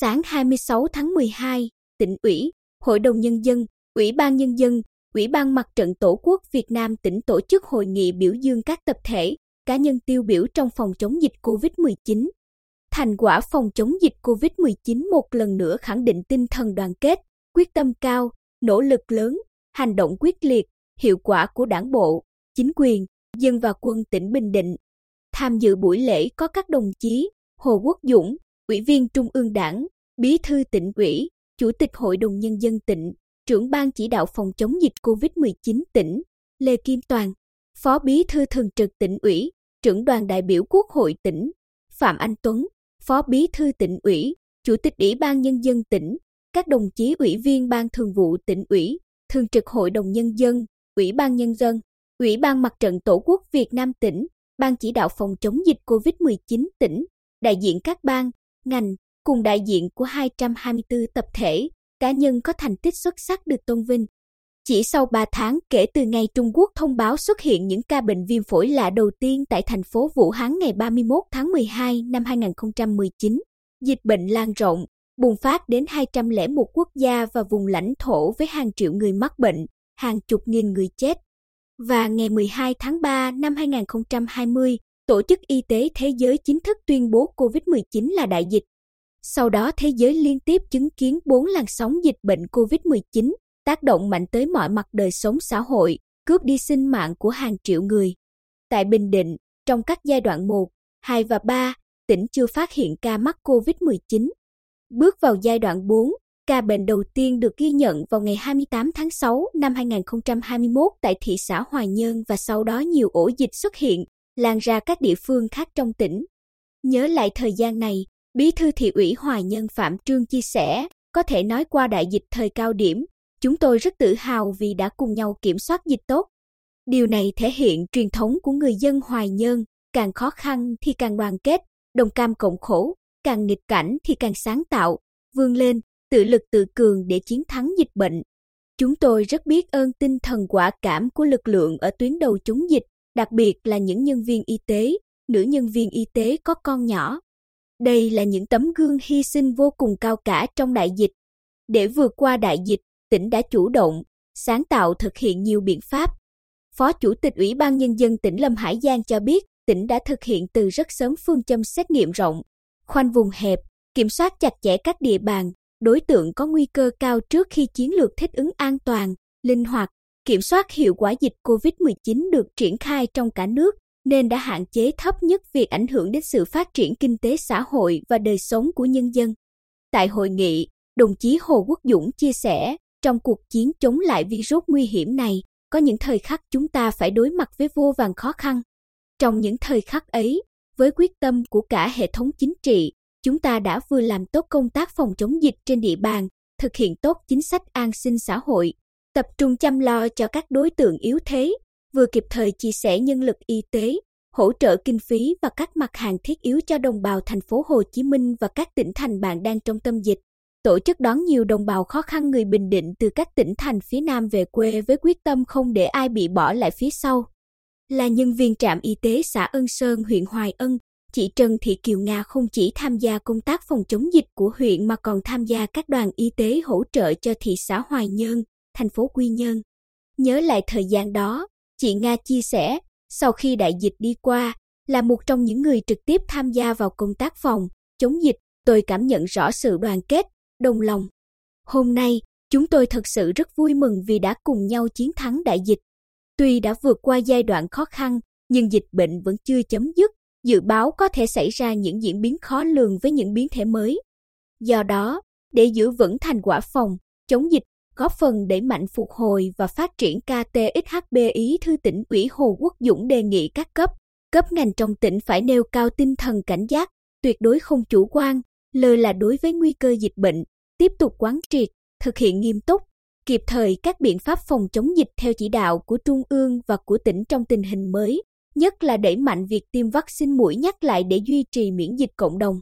Sáng 26 tháng 12, tỉnh ủy, Hội đồng Nhân dân, Ủy ban Nhân dân, Ủy ban Mặt trận Tổ quốc Việt Nam tỉnh tổ chức hội nghị biểu dương các tập thể, cá nhân tiêu biểu trong phòng chống dịch COVID-19. Thành quả phòng chống dịch COVID-19 một lần nữa khẳng định tinh thần đoàn kết, quyết tâm cao, nỗ lực lớn, hành động quyết liệt, hiệu quả của đảng bộ, chính quyền, dân và quân tỉnh Bình Định. Tham dự buổi lễ có các đồng chí Hồ Quốc Dũng, Ủy viên Trung ương Đảng, Bí thư tỉnh ủy, Chủ tịch Hội đồng Nhân dân tỉnh, trưởng ban chỉ đạo phòng chống dịch COVID-19 tỉnh, Lê Kim Toàn, Phó Bí thư thường trực tỉnh ủy, trưởng đoàn đại biểu Quốc hội tỉnh, Phạm Anh Tuấn, Phó Bí thư tỉnh ủy, Chủ tịch Ủy ban Nhân dân tỉnh, các đồng chí ủy viên Ban Thường vụ tỉnh ủy, Thường trực Hội đồng Nhân dân, Ủy ban Nhân dân, Ủy ban Mặt trận Tổ quốc Việt Nam tỉnh, Ban chỉ đạo phòng chống dịch COVID-19 tỉnh, đại diện các ban, ngành, cùng đại diện của 224 tập thể, cá nhân có thành tích xuất sắc được tôn vinh. Chỉ sau 3 tháng kể từ ngày Trung Quốc thông báo xuất hiện những ca bệnh viêm phổi lạ đầu tiên tại thành phố Vũ Hán ngày 31 tháng 12 năm 2019, dịch bệnh lan rộng, bùng phát đến 201 quốc gia và vùng lãnh thổ với hàng triệu người mắc bệnh, hàng chục nghìn người chết. Và ngày 12 tháng 3 năm 2020, Tổ chức Y tế Thế giới chính thức tuyên bố COVID-19 là đại dịch. Sau đó thế giới liên tiếp chứng kiến bốn làn sóng dịch bệnh COVID-19, tác động mạnh tới mọi mặt đời sống xã hội, cướp đi sinh mạng của hàng triệu người. Tại Bình Định, trong các giai đoạn 1, 2 và 3, tỉnh chưa phát hiện ca mắc COVID-19. Bước vào giai đoạn 4, ca bệnh đầu tiên được ghi nhận vào ngày 28 tháng 6 năm 2021 tại thị xã Hoài Nhơn và sau đó nhiều ổ dịch xuất hiện, lan ra các địa phương khác trong tỉnh. Nhớ lại thời gian này, Bí thư thị ủy Hoài Nhân Phạm Trương chia sẻ, có thể nói qua đại dịch thời cao điểm, chúng tôi rất tự hào vì đã cùng nhau kiểm soát dịch tốt. Điều này thể hiện truyền thống của người dân Hoài nhân càng khó khăn thì càng đoàn kết, đồng cam cộng khổ, càng nghịch cảnh thì càng sáng tạo, vươn lên, tự lực tự cường để chiến thắng dịch bệnh. Chúng tôi rất biết ơn tinh thần quả cảm của lực lượng ở tuyến đầu chống dịch, đặc biệt là những nhân viên y tế, nữ nhân viên y tế có con nhỏ. Đây là những tấm gương hy sinh vô cùng cao cả trong đại dịch. Để vượt qua đại dịch, tỉnh đã chủ động, sáng tạo thực hiện nhiều biện pháp. Phó Chủ tịch Ủy ban Nhân dân tỉnh Lâm Hải Giang cho biết, tỉnh đã thực hiện từ rất sớm phương châm xét nghiệm rộng, khoanh vùng hẹp, kiểm soát chặt chẽ các địa bàn, đối tượng có nguy cơ cao trước khi chiến lược thích ứng an toàn, linh hoạt, kiểm soát hiệu quả dịch COVID-19 được triển khai trong cả nước, nên đã hạn chế thấp nhất việc ảnh hưởng đến sự phát triển kinh tế xã hội và đời sống của nhân dân. Tại hội nghị, đồng chí Hồ Quốc Dũng chia sẻ, trong cuộc chiến chống lại virus nguy hiểm này, có những thời khắc chúng ta phải đối mặt với vô vàng khó khăn. Trong những thời khắc ấy, với quyết tâm của cả hệ thống chính trị, chúng ta đã vừa làm tốt công tác phòng chống dịch trên địa bàn, thực hiện tốt chính sách an sinh xã hội, tập trung chăm lo cho các đối tượng yếu thế, vừa kịp thời chia sẻ nhân lực y tế, hỗ trợ kinh phí và các mặt hàng thiết yếu cho đồng bào thành phố Hồ Chí Minh và các tỉnh thành bạn đang trong tâm dịch. Tổ chức đón nhiều đồng bào khó khăn người Bình Định từ các tỉnh thành phía Nam về quê với quyết tâm không để ai bị bỏ lại phía sau. Là nhân viên trạm y tế xã Ân Sơn huyện Hoài Ân, chị Trần Thị Kiều Nga không chỉ tham gia công tác phòng chống dịch của huyện mà còn tham gia các đoàn y tế hỗ trợ cho thị xã Hoài Nhơn, thành phố Quy Nhơn. Nhớ lại thời gian đó, chị Nga chia sẻ, sau khi đại dịch đi qua, là một trong những người trực tiếp tham gia vào công tác phòng, chống dịch, tôi cảm nhận rõ sự đoàn kết, đồng lòng. Hôm nay, chúng tôi thật sự rất vui mừng vì đã cùng nhau chiến thắng đại dịch. Tuy đã vượt qua giai đoạn khó khăn, nhưng dịch bệnh vẫn chưa chấm dứt, dự báo có thể xảy ra những diễn biến khó lường với những biến thể mới. Do đó, để giữ vững thành quả phòng, chống dịch, góp phần đẩy mạnh phục hồi và phát triển KTXHB ý thư tỉnh ủy Hồ Quốc Dũng đề nghị các cấp, cấp ngành trong tỉnh phải nêu cao tinh thần cảnh giác, tuyệt đối không chủ quan, lơ là đối với nguy cơ dịch bệnh, tiếp tục quán triệt, thực hiện nghiêm túc, kịp thời các biện pháp phòng chống dịch theo chỉ đạo của Trung ương và của tỉnh trong tình hình mới, nhất là đẩy mạnh việc tiêm vaccine mũi nhắc lại để duy trì miễn dịch cộng đồng.